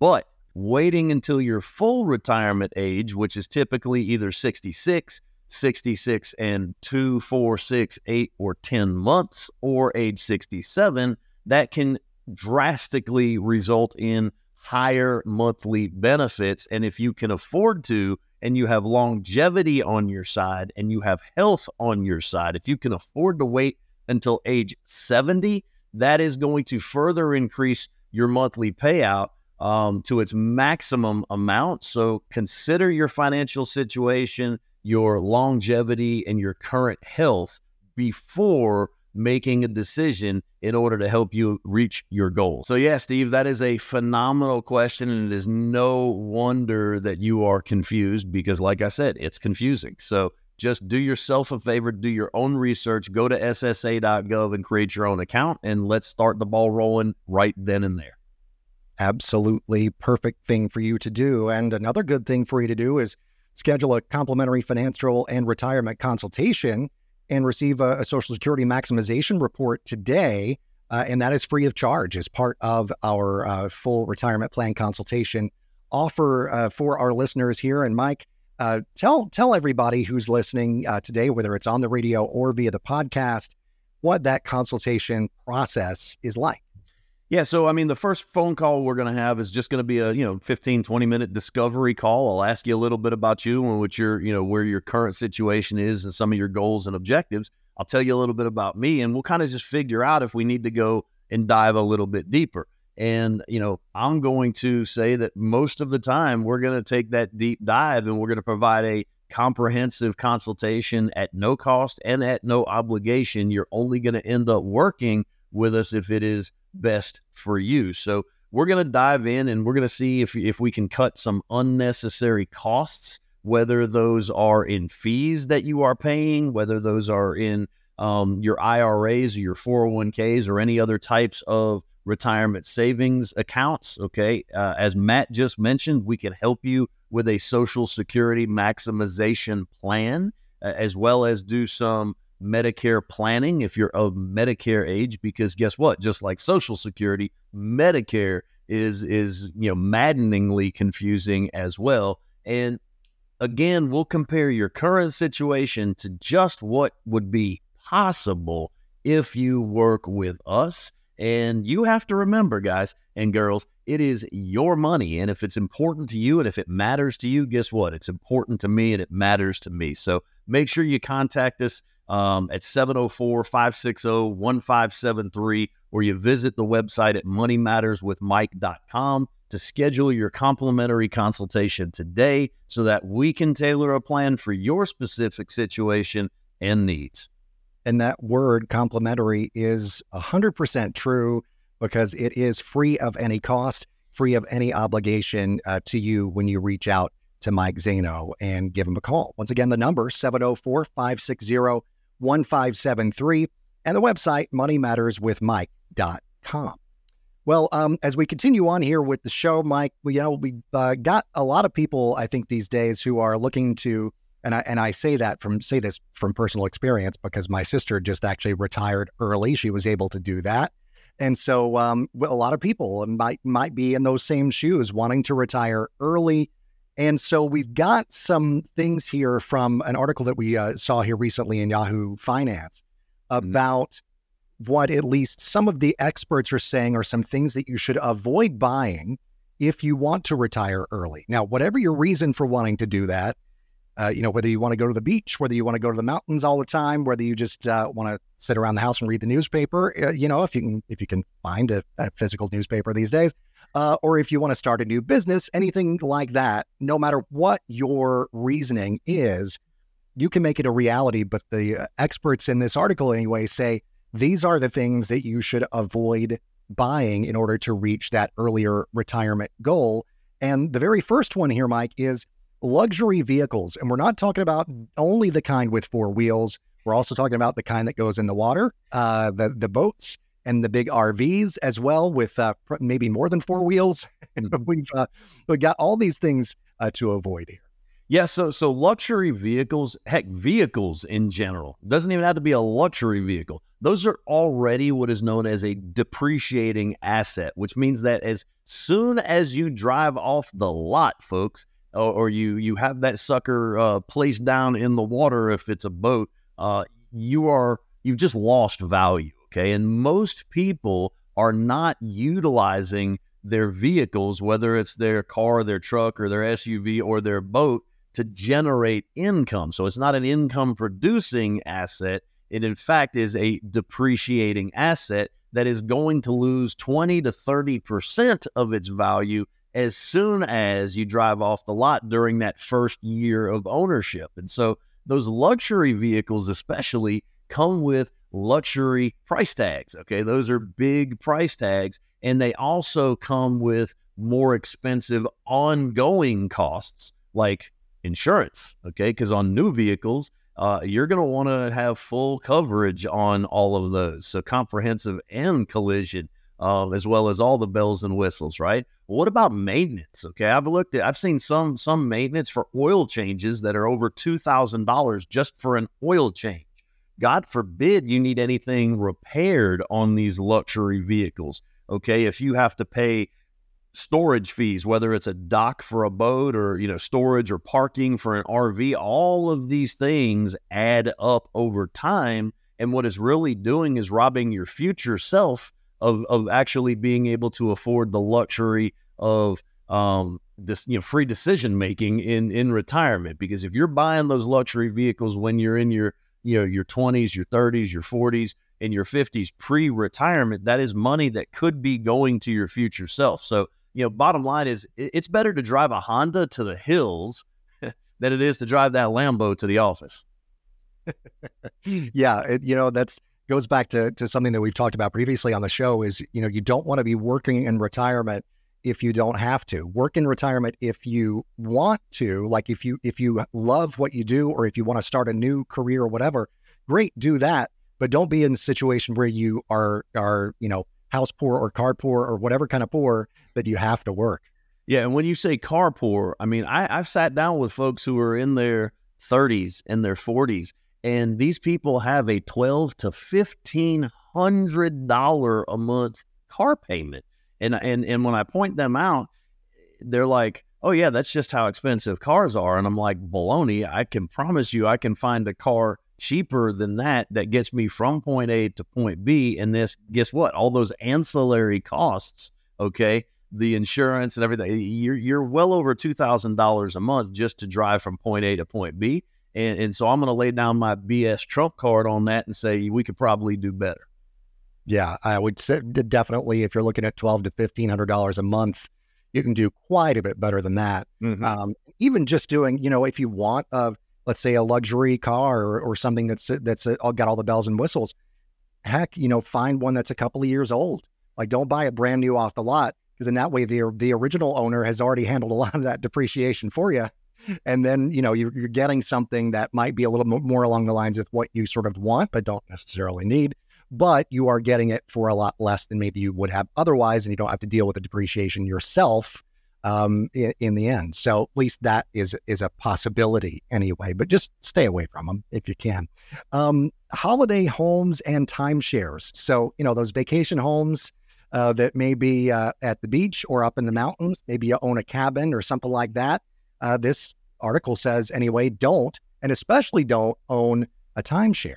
But waiting until your full retirement age, which is typically either 66, 66 and 2, 4, 6, 8, or 10 months, or age 67, that can drastically result in higher monthly benefits. And if you can afford to, and you have longevity on your side and you have health on your side, if you can afford to wait until age 70, that is going to further increase your monthly payout um, to its maximum amount. So consider your financial situation, your longevity, and your current health before making a decision in order to help you reach your goal. So, yeah, Steve, that is a phenomenal question. And it is no wonder that you are confused because, like I said, it's confusing. So, just do yourself a favor, do your own research, go to ssa.gov and create your own account, and let's start the ball rolling right then and there. Absolutely perfect thing for you to do. And another good thing for you to do is schedule a complimentary financial and retirement consultation and receive a, a Social Security maximization report today. Uh, and that is free of charge as part of our uh, full retirement plan consultation offer uh, for our listeners here. And Mike, uh, tell tell everybody who's listening uh, today, whether it's on the radio or via the podcast, what that consultation process is like. Yeah, so I mean, the first phone call we're going to have is just going to be a you know 15, 20 minute discovery call. I'll ask you a little bit about you and what your you know where your current situation is and some of your goals and objectives. I'll tell you a little bit about me, and we'll kind of just figure out if we need to go and dive a little bit deeper. And you know, I'm going to say that most of the time we're going to take that deep dive and we're going to provide a comprehensive consultation at no cost and at no obligation. You're only going to end up working with us if it is best for you. So we're going to dive in and we're going to see if if we can cut some unnecessary costs, whether those are in fees that you are paying, whether those are in um, your IRAs or your 401ks or any other types of retirement savings accounts. Okay. Uh, as Matt just mentioned, we can help you with a Social Security maximization plan, uh, as well as do some Medicare planning if you're of Medicare age, because guess what? Just like Social Security, Medicare is is you know maddeningly confusing as well. And again, we'll compare your current situation to just what would be possible if you work with us. And you have to remember, guys and girls, it is your money. And if it's important to you and if it matters to you, guess what? It's important to me and it matters to me. So make sure you contact us um, at 704 560 1573, or you visit the website at moneymatterswithmike.com to schedule your complimentary consultation today so that we can tailor a plan for your specific situation and needs. And that word complimentary is 100% true because it is free of any cost, free of any obligation uh, to you when you reach out to Mike Zaino and give him a call. Once again, the number 704 560 1573 and the website moneymatterswithmike.com. Well, um, as we continue on here with the show, Mike, we, you know, we've uh, got a lot of people, I think, these days who are looking to, and I, and I say that from, say this from personal experience because my sister just actually retired early. She was able to do that. And so um, a lot of people might, might be in those same shoes wanting to retire early and so we've got some things here from an article that we uh, saw here recently in Yahoo Finance mm-hmm. about mm-hmm. what at least some of the experts are saying are some things that you should avoid buying if you want to retire early. Now, whatever your reason for wanting to do that, uh, you know, whether you want to go to the beach, whether you want to go to the mountains all the time, whether you just uh, want to sit around the house and read the newspaper, uh, you know, if you can, if you can find a, a physical newspaper these days, uh, or if you want to start a new business, anything like that, no matter what your reasoning is, you can make it a reality. But the uh, experts in this article, anyway, say these are the things that you should avoid buying in order to reach that earlier retirement goal. And the very first one here, Mike, is luxury vehicles. And we're not talking about only the kind with four wheels. We're also talking about the kind that goes in the water, uh, the, the boats and the big RVs as well, with uh, maybe more than four wheels. And [LAUGHS] we've, uh, we've got all these things uh, to avoid here. Yeah, so so luxury vehicles, heck, vehicles in general, doesn't even have to be a luxury vehicle. Those are already what is known as a depreciating asset, which means that as soon as you drive off the lot, folks, or, or you you have that sucker uh, placed down in the water if it's a boat, uh, you are you've just lost value. Okay, and most people are not utilizing their vehicles, whether it's their car, their truck, or their SUV, or their boat, to generate income. So it's not an income producing asset. It, in fact, is a depreciating asset that is going to lose 20 to 30% of its value as soon as you drive off the lot during that first year of ownership. And so those luxury vehicles, especially, come with luxury price tags. Okay. Those are big price tags. And they also come with more expensive ongoing costs like insurance. Okay. Because on new vehicles, uh, you're going to want to have full coverage on all of those. So comprehensive and collision, uh, as well as all the bells and whistles, right? What about maintenance? Okay, I've looked at, I've seen some some maintenance for oil changes that are over two thousand dollars just for an oil change. God forbid you need anything repaired on these luxury vehicles. Okay, if you have to pay storage fees, whether it's a dock for a boat or you know storage or parking for an RV, all of these things add up over time. And what it's really doing is robbing your future self of of actually being able to afford the luxury of um, this you know free decision making in in retirement. Because if you're buying those luxury vehicles when you're in your you know your 20s, your 30s, your 40s, and your 50s pre-retirement, that is money that could be going to your future self. So you know, bottom line is it's better to drive a Honda to the hills [LAUGHS] than it is to drive that Lambo to the office. [LAUGHS] yeah, it, you know that's goes back to to something that we've talked about previously on the show. Is you know you don't want to be working in retirement if you don't have to work in retirement if you want to like if you if you love what you do or if you want to start a new career or whatever great do that but don't be in a situation where you are are you know house poor or car poor or whatever kind of poor that you have to work. Yeah, and when you say car poor, I mean I, I've sat down with folks who are in their 30s and their 40s, and these people have a twelve to fifteen hundred dollar a month car payment, and and and when I point them out, they're like, "Oh yeah, that's just how expensive cars are," and I'm like, "Baloney! I can promise you, I can find a car cheaper than that that gets me from point A to point B. And this, guess what? All those ancillary costs, okay, the insurance and everything, you're, you're well over $2,000 a month just to drive from point A to point B. And, and so I'm going to lay down my BS trump card on that and say we could probably do better. Yeah, I would say definitely if you're looking at twelve to fifteen hundred dollars a month, you can do quite a bit better than that. Mm-hmm. Um, even just doing, you know, if you want a let's say a luxury car or, or something that's that's a, got all the bells and whistles. Heck, you know, find one that's a couple of years old. Like, don't buy it brand new off the lot because in that way, the the original owner has already handled a lot of that depreciation for you. And then you know you're, you're getting something that might be a little more along the lines of what you sort of want, but don't necessarily need. But you are getting it for a lot less than maybe you would have otherwise, and you don't have to deal with the depreciation yourself um, in, in, the end. So at least that is is a possibility anyway. But just stay away from them if you can. Um, holiday homes and timeshares. So you know those vacation homes uh, that may be uh, at the beach or up in the mountains. Maybe you own a cabin or something like that. Uh, this article says anyway, don't and especially don't own a timeshare.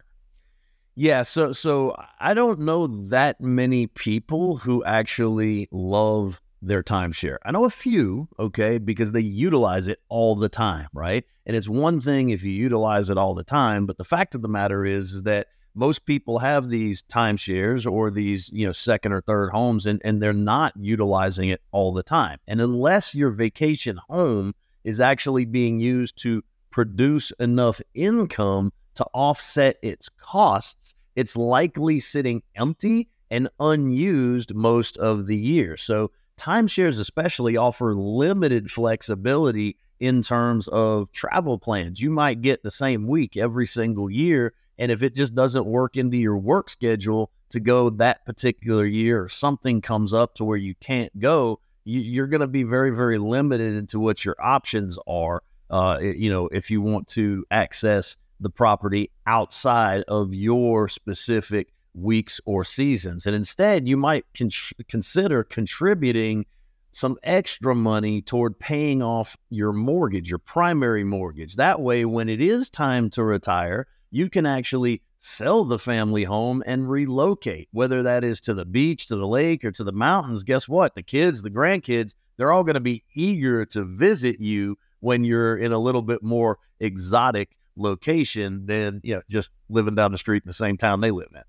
Yeah, so so I don't know that many people who actually love their timeshare. I know a few, okay, because they utilize it all the time, right? And it's one thing if you utilize it all the time, but the fact of the matter is, is that most people have these timeshares or these, you know, second or third homes and, and they're not utilizing it all the time. And unless your vacation home is actually being used to produce enough income to offset its costs, it's likely sitting empty and unused most of the year. So timeshares especially offer limited flexibility in terms of travel plans. You might get the same week every single year. And if it just doesn't work into your work schedule to go that particular year, or something comes up to where you can't go, you, are going to be very, very limited into what your options are uh, you know, if you want to access the property outside of your specific weeks or seasons. And instead, you might con- consider contributing some extra money toward paying off your mortgage, your primary mortgage. That way, when it is time to retire, you can actually sell the family home and relocate, whether that is to the beach, to the lake, or to the mountains. Guess what? The kids, the grandkids, they're all going to be eager to visit you when you're in a little bit more exotic location than you know just living down the street in the same town they live in.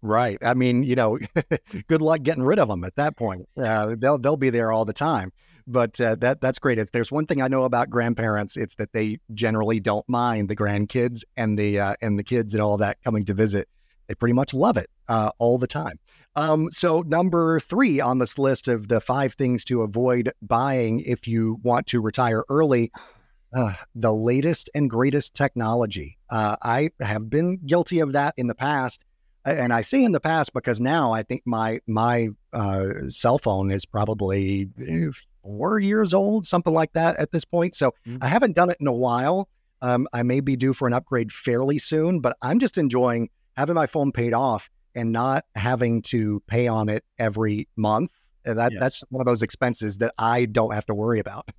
Right. I mean, you know, [LAUGHS] good luck getting rid of them at that point. Uh, they'll they'll be there all the time. But uh, that that's great. If there's one thing I know about grandparents, it's that they generally don't mind the grandkids and the uh, and the kids and all that coming to visit. They pretty much love it uh, all the time. Um, so number three on this list of the five things to avoid buying if you want to retire early, uh, the latest and greatest technology. Uh, I have been guilty of that in the past and I say in the past because now I think my my uh, cell phone is probably eh, four years old, something like that at this point. So mm-hmm. I haven't done it in a while. Um, I may be due for an upgrade fairly soon, but I'm just enjoying having my phone paid off and not having to pay on it every month. That yes. that's one of those expenses that I don't have to worry about. [LAUGHS]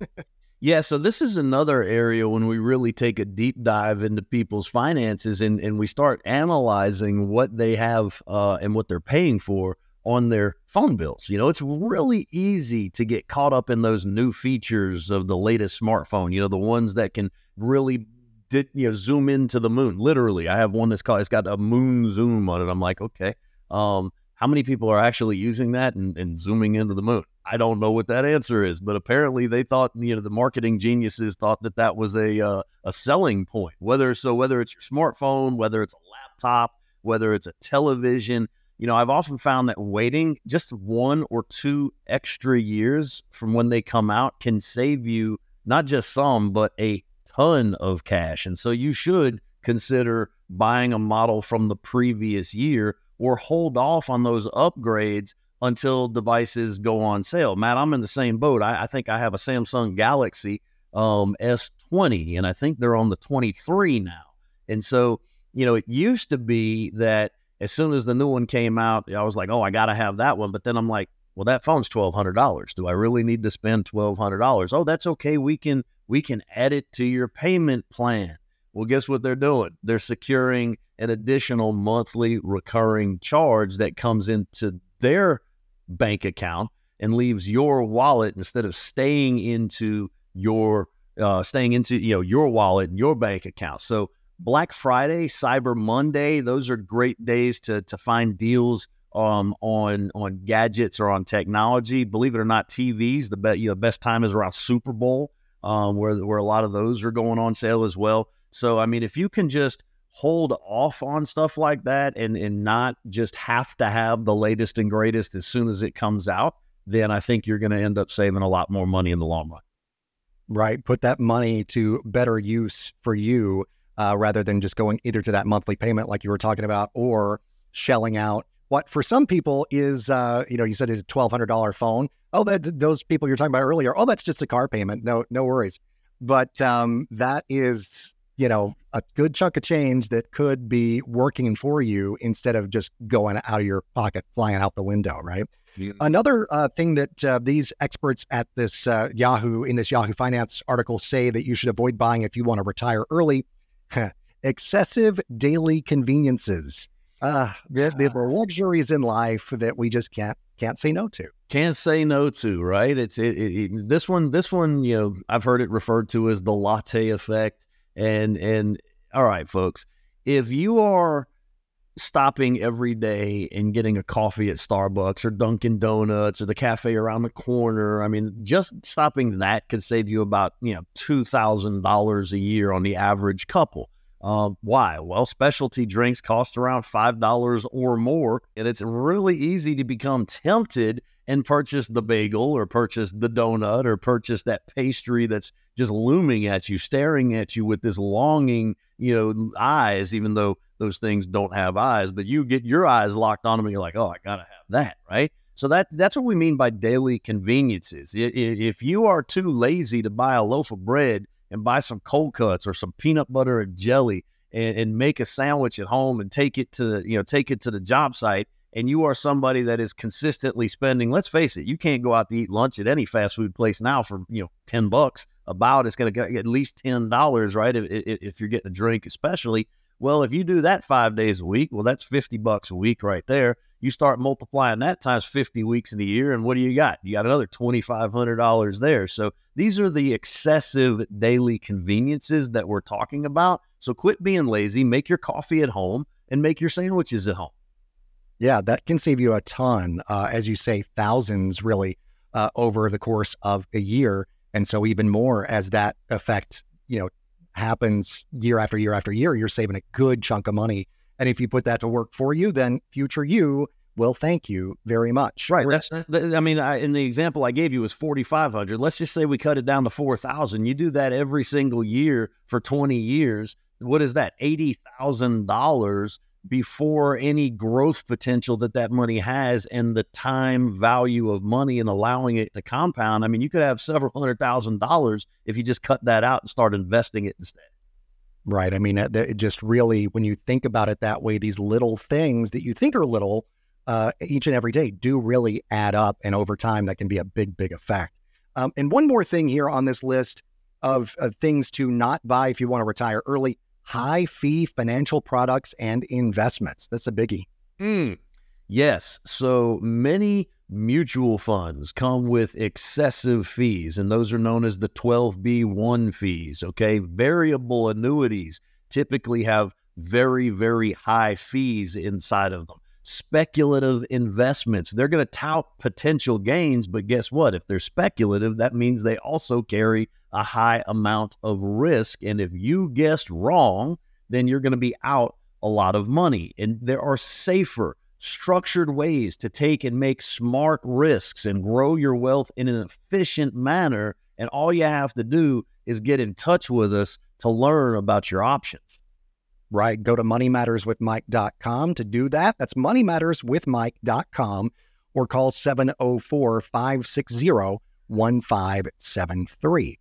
Yeah, so this is another area when we really take a deep dive into people's finances and, and we start analyzing what they have uh, and what they're paying for on their phone bills. You know, it's really easy to get caught up in those new features of the latest smartphone, you know, the ones that can really did you know zoom into the moon literally i have one that's called it's got a moon zoom on it i'm like okay um how many people are actually using that and, and zooming into the moon I don't know what that answer is, but apparently they thought, you know, the marketing geniuses thought that that was a uh, a selling point. Whether so, whether it's your smartphone, whether it's a laptop, whether it's a television, you know, I've often found that waiting just one or two extra years from when they come out can save you not just some, but a ton of cash. And so you should consider buying a model from the previous year or hold off on those upgrades until devices go on sale. Matt, I'm in the same boat. I, I think I have a Samsung Galaxy um, S20, and I think they're on the 23 now. And so, you know, it used to be that as soon as the new one came out, I was like, oh, I got to have that one. But then I'm like, well, that phone's twelve hundred dollars. Do I really need to spend twelve hundred dollars? Oh, that's okay. We can we can add it to your payment plan. Well, guess what they're doing? They're securing an additional monthly recurring charge that comes into their bank account and leaves your wallet instead of staying into your uh, staying into you know your wallet and your bank account. So Black Friday, Cyber Monday, those are great days to to find deals um, on on gadgets or on technology. Believe it or not, TVs the best you know best time is around Super Bowl, um, where where a lot of those are going on sale as well. So I mean, if you can just hold off on stuff like that and and not just have to have the latest and greatest as soon as it comes out, then I think you're going to end up saving a lot more money in the long run. Right. Put that money to better use for you uh, rather than just going either to that monthly payment like you were talking about or shelling out what for some people is, uh, you know, you said it's a twelve hundred dollar phone. Oh, that those people you're talking about earlier. Oh, that's just a car payment. No, no worries. But um, that is you know, a good chunk of change that could be working for you instead of just going out of your pocket, flying out the window, right? Yeah. Another uh, thing that uh, these experts at this uh, Yahoo, in this Yahoo Finance article, say that you should avoid buying if you want to retire early [LAUGHS] excessive daily conveniences. Uh, the, the luxuries in life that we just can't can't say no to. Can't say no to, right? It's it, it, it, this one. This one, you know, I've heard it referred to as the latte effect. And and all right, folks, if you are stopping every day and getting a coffee at Starbucks or Dunkin' Donuts or the cafe around the corner, I mean, just stopping that could save you about you know two thousand dollars a year on the average couple. Uh, why? Well, specialty drinks cost around $5 or more, and it's really easy to become tempted and purchase the bagel or purchase the donut or purchase that pastry that's just looming at you, staring at you with this longing, you know, eyes, even though those things don't have eyes, but you get your eyes locked on them and you're like, oh, I got to have that, right? So that that's what we mean by daily conveniences. If you are too lazy to buy a loaf of bread and buy some cold cuts or some peanut butter and jelly and, and make a sandwich at home and take it to you know take it to the job site and you are somebody that is consistently spending let's face it you can't go out to eat lunch at any fast food place now for you know 10 bucks about it's going to get at least $10 right if, if you're getting a drink especially well if you do that five days a week well that's 50 bucks a week right there. You start multiplying that times 50 weeks in a year and what do you got? You got another $2500 there. So these are the excessive daily conveniences that we're talking about. So quit being lazy. Make your coffee at home and make your sandwiches at home. Yeah, that can save you a ton, uh, as you say, thousands really uh, over the course of a year, and so even more as that effect, you know, happens year after year after year. You're saving a good chunk of money, and if you put that to work for you, then future you will thank you very much. Right. That's, I mean, I, in the example I gave you was 4,500. Let's just say we cut it down to 4,000. You do that every single year for 20 years. What is that? $80,000 before any growth potential that that money has and the time value of money and allowing it to compound. I mean, you could have several hundred thousand dollars if you just cut that out and start investing it instead. Right. I mean, it just really, when you think about it that way, these little things that you think are little uh, each and every day do really add up. And over time, that can be a big, big effect. Um, and one more thing here on this list of, of things to not buy if you want to retire early high fee financial products and investments. That's a biggie. Mm. Yes. So many mutual funds come with excessive fees, and those are known as the 12B1 fees. Okay. Variable annuities typically have very, very high fees inside of them. Speculative investments, they're going to tout potential gains, but guess what? If they're speculative, that means they also carry a high amount of risk. And if you guessed wrong, then you're going to be out a lot of money. And there are safer, structured ways to take and make smart risks and grow your wealth in an efficient manner. And all you have to do is get in touch with us to learn about your options. Right. Go to moneymatterswithmike.com to do that. That's moneymatterswithmike.com or call 704 560 1573.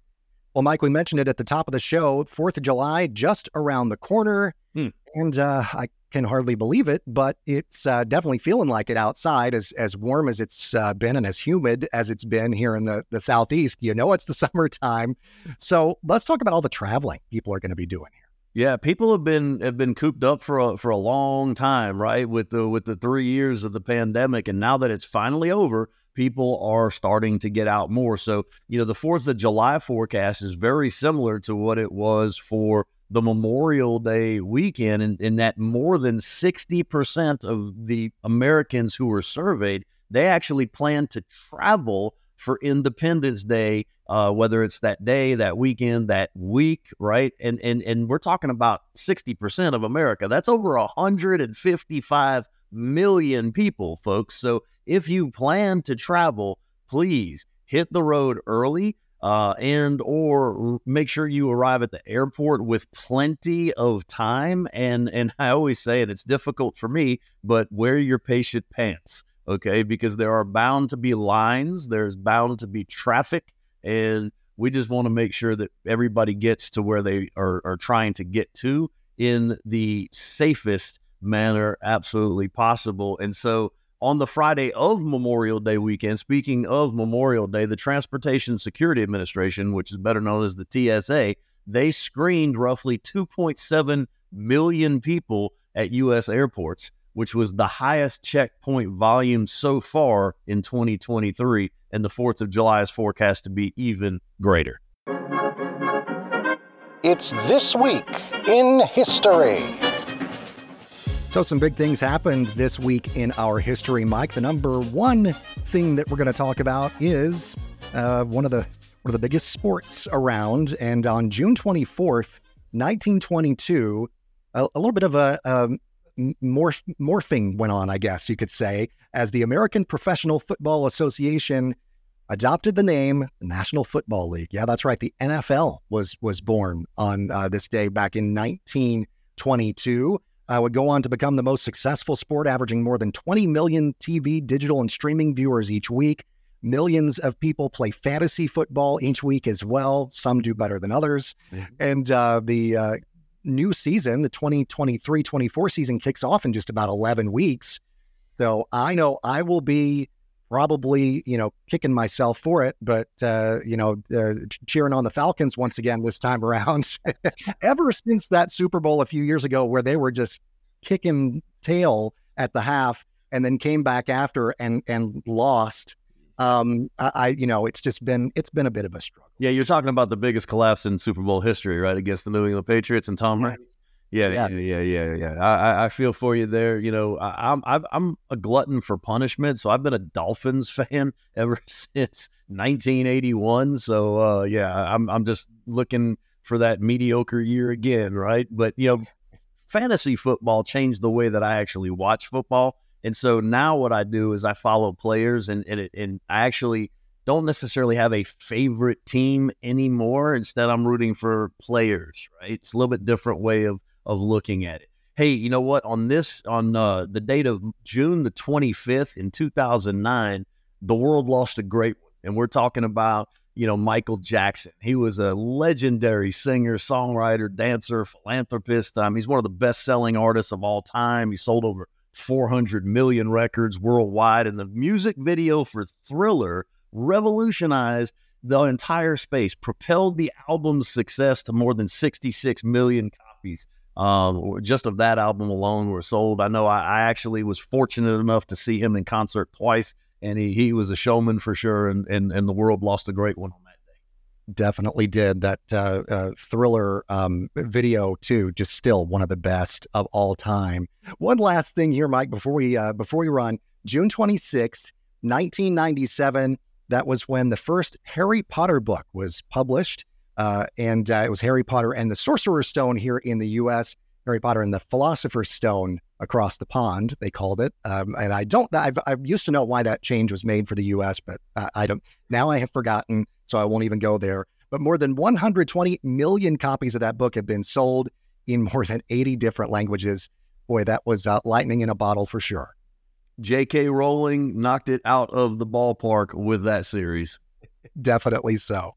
Well, Mike, we mentioned it at the top of the show. Fourth of July just around the corner, hmm. and uh, I can hardly believe it, but it's uh, definitely feeling like it outside. As as warm as it's uh, been and as humid as it's been here in the the southeast, you know it's the [LAUGHS] summertime. So let's talk about all the traveling people are going to be doing here. Yeah, people have been have been cooped up for a, for a long time, right? With the with the three years of the pandemic, and now that it's finally over, people are starting to get out more. So, you know, the 4th of July forecast is very similar to what it was for the Memorial Day weekend, in, in that more than 60% of the Americans who were surveyed, they actually plan to travel for Independence Day, uh, whether it's that day, that weekend, that week, right? And and and we're talking about 60% of America. That's over 155 million people, folks. So if you plan to travel, please hit the road early uh, and or make sure you arrive at the airport with plenty of time. And and I always say, and it's difficult for me, but wear your patient pants, okay? Because there are bound to be lines, there's bound to be traffic, and we just want to make sure that everybody gets to where they are, are trying to get to in the safest manner absolutely possible. And so on the Friday of Memorial Day weekend, speaking of Memorial Day, the Transportation Security Administration, which is better known as the TSA, they screened roughly 2.7 million people at U.S. airports, which was the highest checkpoint volume so far in 2023. And the 4th of July is forecast to be even greater. It's This Week in History. So, some big things happened this week in our history, Mike. The number one thing that we're going to talk about is uh, one of the one of the biggest sports around. And on June 24th, 1922, a, a little bit of a, a morph, morphing went on, I guess you could say, as the American Professional Football Association adopted the name National Football League. Yeah, that's right. The NFL was was born on uh, this day back in 1922 uh, would go on to become the most successful sport, averaging more than 20 million TV, digital, and streaming viewers each week. Millions of people play fantasy football each week as well. Some do better than others. Yeah. And uh, the uh, new season, the 2023 24 season, kicks off in just about 11 weeks. So I know I will be probably, you know, kicking myself for it, but, uh, you know, uh, cheering on the Falcons once again this time around. [LAUGHS] Ever since that Super Bowl a few years ago where they were just kicking tail at the half and then came back after and and lost um, I, you know, it's just been it's been a bit of a struggle. Yeah, you're talking about the biggest collapse in Super Bowl history, right? Against the New England Patriots and Tom Brady. Yes. Yeah, Yes. yeah, yeah, yeah, yeah. I, I- feel for you there. You know, I, I'm I'm a glutton for punishment, so I've been a Dolphins [LAUGHS] fan ever since 1981. So uh, yeah, I'm I'm just looking for that mediocre year again, right? But you know, fantasy football changed the way that I actually watch football, and so now what I do is I follow players, and and, and I actually don't necessarily have a favorite team anymore. Instead, I'm rooting for players, right? It's a little bit different way of of looking at it. Hey, you know what? On this, on uh, the date of June the 25th in 2009, the world lost a great one, and we're talking about you know Michael Jackson. He was a legendary singer, songwriter, dancer, philanthropist. Um, he's one of the best-selling artists of all time. He sold over 400 million records worldwide, and the music video for Thriller revolutionized the entire space, propelled the album's success to more than 66 million copies. Um, just of that album alone were sold. I know I, I actually was fortunate enough to see him in concert twice, and he, he was a showman for sure, and, and, and the world lost a great one on that. Definitely did that uh, uh, thriller um, video too. Just still one of the best of all time. One last thing here, Mike, before we uh, before we run. June twenty sixth, nineteen ninety seven. That was when the first Harry Potter book was published, uh, and uh, it was Harry Potter and the Sorcerer's Stone here in the U.S. Harry Potter and the Philosopher's Stone across the pond, they called it. Um, and I don't, I've, I used to know why that change was made for the U.S., but uh, I don't. Now I have forgotten, so I won't even go there. But more than 120 million copies of that book have been sold in more than 80 different languages. Boy, that was uh, lightning in a bottle for sure. J.K. Rowling knocked it out of the ballpark with that series. Definitely so.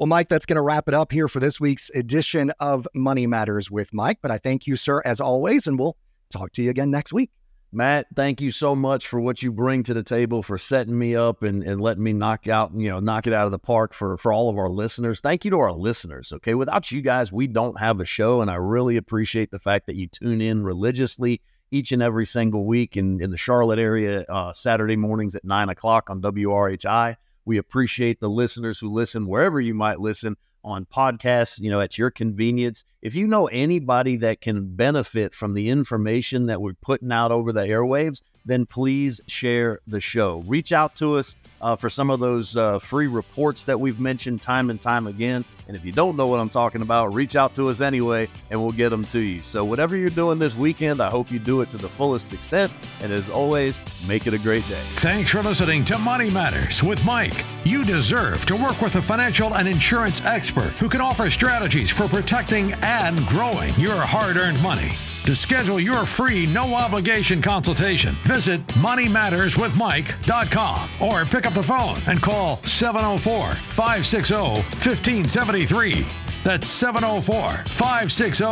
Well, Mike, that's going to wrap it up here for this week's edition of Money Matters with Mike. But I thank you, sir, as always, and we'll talk to you again next week. Matt, thank you so much for what you bring to the table, for setting me up and, and letting me knock out, you know, knock it out of the park for, for all of our listeners. Thank you to our listeners. Okay. Without you guys, we don't have a show. And I really appreciate the fact that you tune in religiously each and every single week in, in the Charlotte area, uh, Saturday mornings at nine o'clock on WRHI. We appreciate the listeners who listen wherever you might listen on podcasts, you know, at your convenience. If you know anybody that can benefit from the information that we're putting out over the airwaves, then please share the show. Reach out to us uh, for some of those uh, free reports that we've mentioned time and time again. And if you don't know what I'm talking about, reach out to us anyway and we'll get them to you. So, whatever you're doing this weekend, I hope you do it to the fullest extent. And as always, make it a great day. Thanks for listening to Money Matters with Mike. You deserve to work with a financial and insurance expert who can offer strategies for protecting and growing your hard earned money. To schedule your free, no obligation consultation, visit moneymatterswithmike.com or pick up the phone and call 704 560 1573. That's 704 560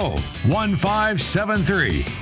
1573.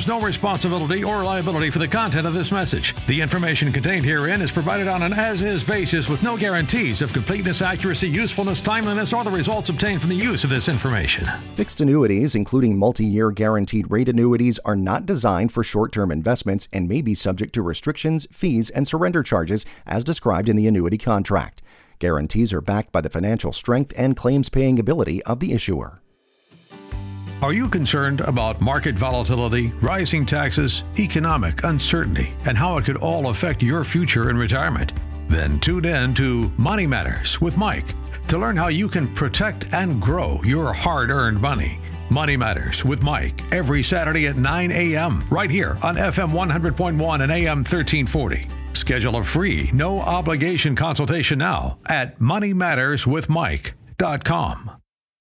assumes no responsibility or liability for the content of this message. The information contained herein is provided on an as is basis with no guarantees of completeness, accuracy, usefulness, timeliness, or the results obtained from the use of this information. Fixed annuities, including multi year guaranteed rate annuities, are not designed for short term investments and may be subject to restrictions, fees, and surrender charges as described in the annuity contract. Guarantees are backed by the financial strength and claims paying ability of the issuer. Are you concerned about market volatility, rising taxes, economic uncertainty, and how it could all affect your future in retirement? Then tune in to Money Matters with Mike to learn how you can protect and grow your hard earned money. Money Matters with Mike every Saturday at 9 a.m. right here on FM 100.1 and AM 1340. Schedule a free, no obligation consultation now at moneymatterswithmike.com.